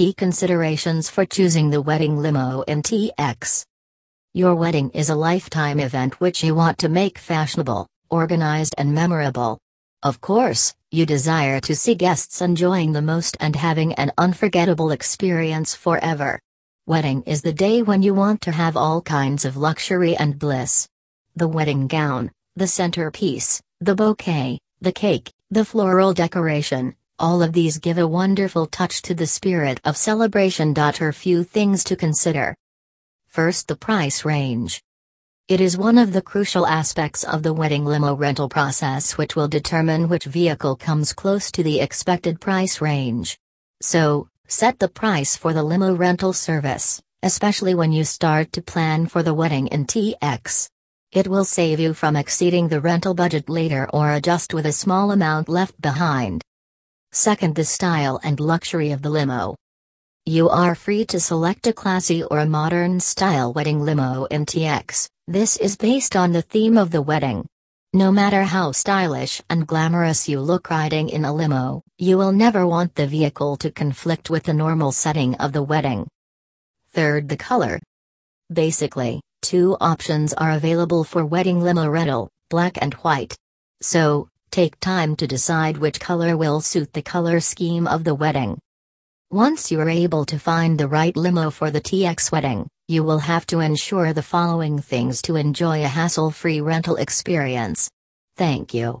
key considerations for choosing the wedding limo in TX. Your wedding is a lifetime event which you want to make fashionable, organized, and memorable. Of course, you desire to see guests enjoying the most and having an unforgettable experience forever. Wedding is the day when you want to have all kinds of luxury and bliss. The wedding gown, the centerpiece, the bouquet, the cake, the floral decoration, all of these give a wonderful touch to the spirit of celebration. Her few things to consider. First, the price range. It is one of the crucial aspects of the wedding limo rental process which will determine which vehicle comes close to the expected price range. So, set the price for the limo rental service, especially when you start to plan for the wedding in TX. It will save you from exceeding the rental budget later or adjust with a small amount left behind. Second, the style and luxury of the limo. You are free to select a classy or a modern style wedding limo in TX, this is based on the theme of the wedding. No matter how stylish and glamorous you look riding in a limo, you will never want the vehicle to conflict with the normal setting of the wedding. Third, the color. Basically, two options are available for wedding limo rental black and white. So, take time to decide which color will suit the color scheme of the wedding. Once you are able to find the right limo for the TX wedding, you will have to ensure the following things to enjoy a hassle free rental experience. Thank you.